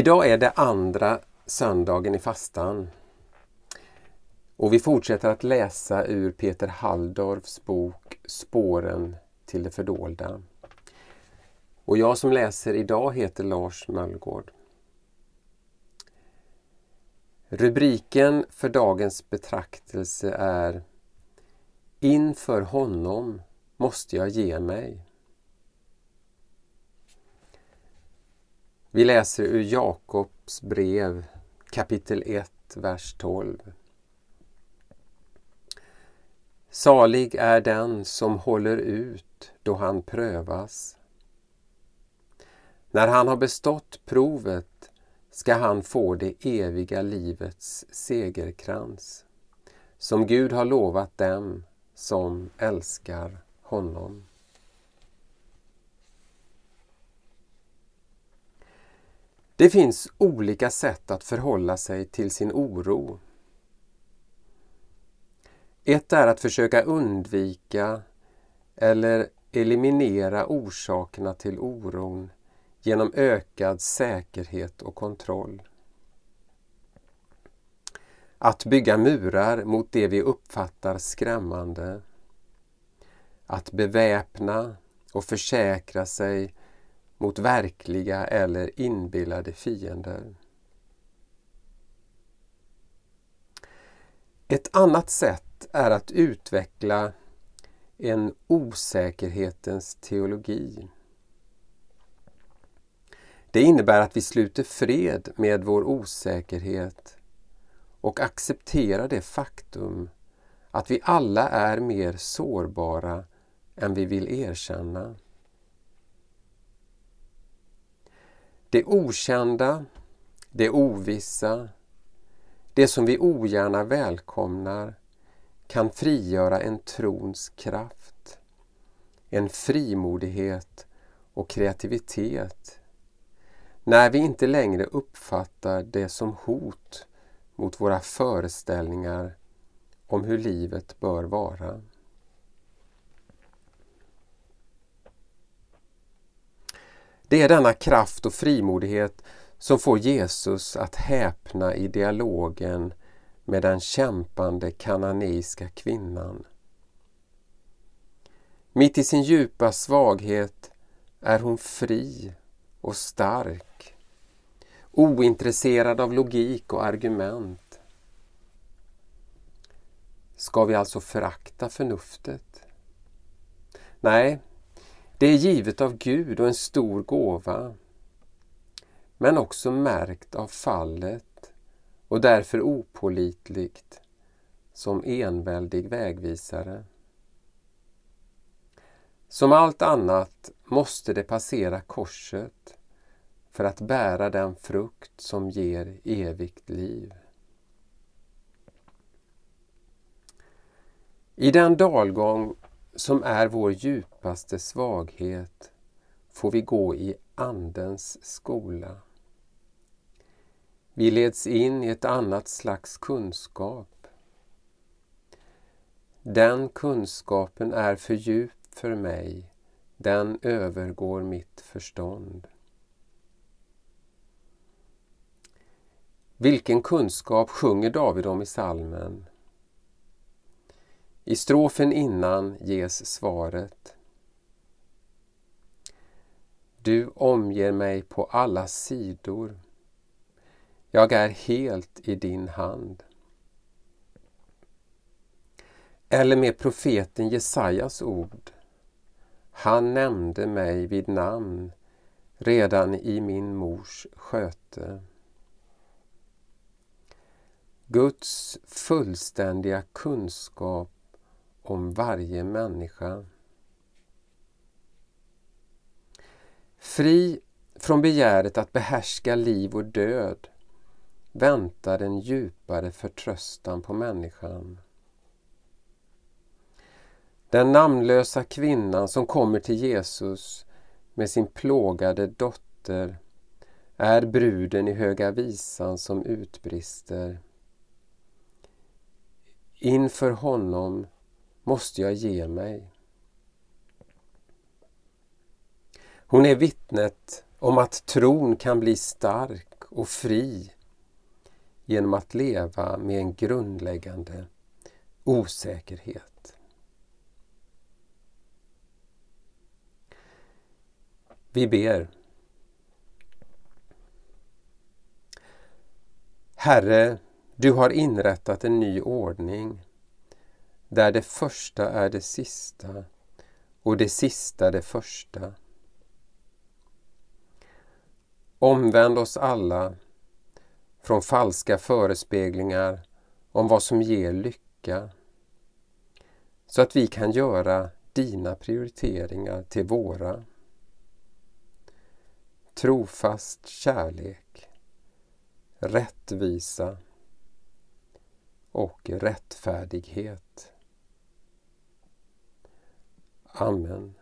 Idag är det andra söndagen i fastan. Och vi fortsätter att läsa ur Peter Halldorfs bok Spåren till det fördolda. Och jag som läser idag heter Lars Möllgård. Rubriken för dagens betraktelse är Inför honom måste jag ge mig. Vi läser ur Jakobs brev kapitel 1, vers 12. Salig är den som håller ut då han prövas. När han har bestått provet ska han få det eviga livets segerkrans som Gud har lovat dem som älskar honom. Det finns olika sätt att förhålla sig till sin oro. Ett är att försöka undvika eller eliminera orsakerna till oron genom ökad säkerhet och kontroll. Att bygga murar mot det vi uppfattar skrämmande. Att beväpna och försäkra sig mot verkliga eller inbillade fiender. Ett annat sätt är att utveckla en osäkerhetens teologi. Det innebär att vi sluter fred med vår osäkerhet och accepterar det faktum att vi alla är mer sårbara än vi vill erkänna. Det okända, det ovissa, det som vi ogärna välkomnar kan frigöra en trons kraft, en frimodighet och kreativitet när vi inte längre uppfattar det som hot mot våra föreställningar om hur livet bör vara. Det är denna kraft och frimodighet som får Jesus att häpna i dialogen med den kämpande kananeiska kvinnan. Mitt i sin djupa svaghet är hon fri och stark, ointresserad av logik och argument. Ska vi alltså förakta förnuftet? Nej, det är givet av Gud och en stor gåva, men också märkt av fallet och därför opolitligt som enväldig vägvisare. Som allt annat måste det passera korset för att bära den frukt som ger evigt liv. I den dalgång som är vår djupaste svaghet får vi gå i Andens skola. Vi leds in i ett annat slags kunskap. Den kunskapen är för djup för mig, den övergår mitt förstånd. Vilken kunskap sjunger David om i salmen? I strofen innan ges svaret. Du omger mig på alla sidor. Jag är helt i din hand. Eller med profeten Jesajas ord. Han nämnde mig vid namn redan i min mors sköte. Guds fullständiga kunskap om varje människa. Fri från begäret att behärska liv och död väntar en djupare förtröstan på människan. Den namnlösa kvinnan som kommer till Jesus med sin plågade dotter är bruden i Höga visan som utbrister. Inför honom måste jag ge mig. Hon är vittnet om att tron kan bli stark och fri genom att leva med en grundläggande osäkerhet. Vi ber. Herre, du har inrättat en ny ordning där det första är det sista och det sista det första. Omvänd oss alla från falska förespeglingar om vad som ger lycka så att vi kan göra dina prioriteringar till våra. Trofast kärlek, rättvisa och rättfärdighet. Amen.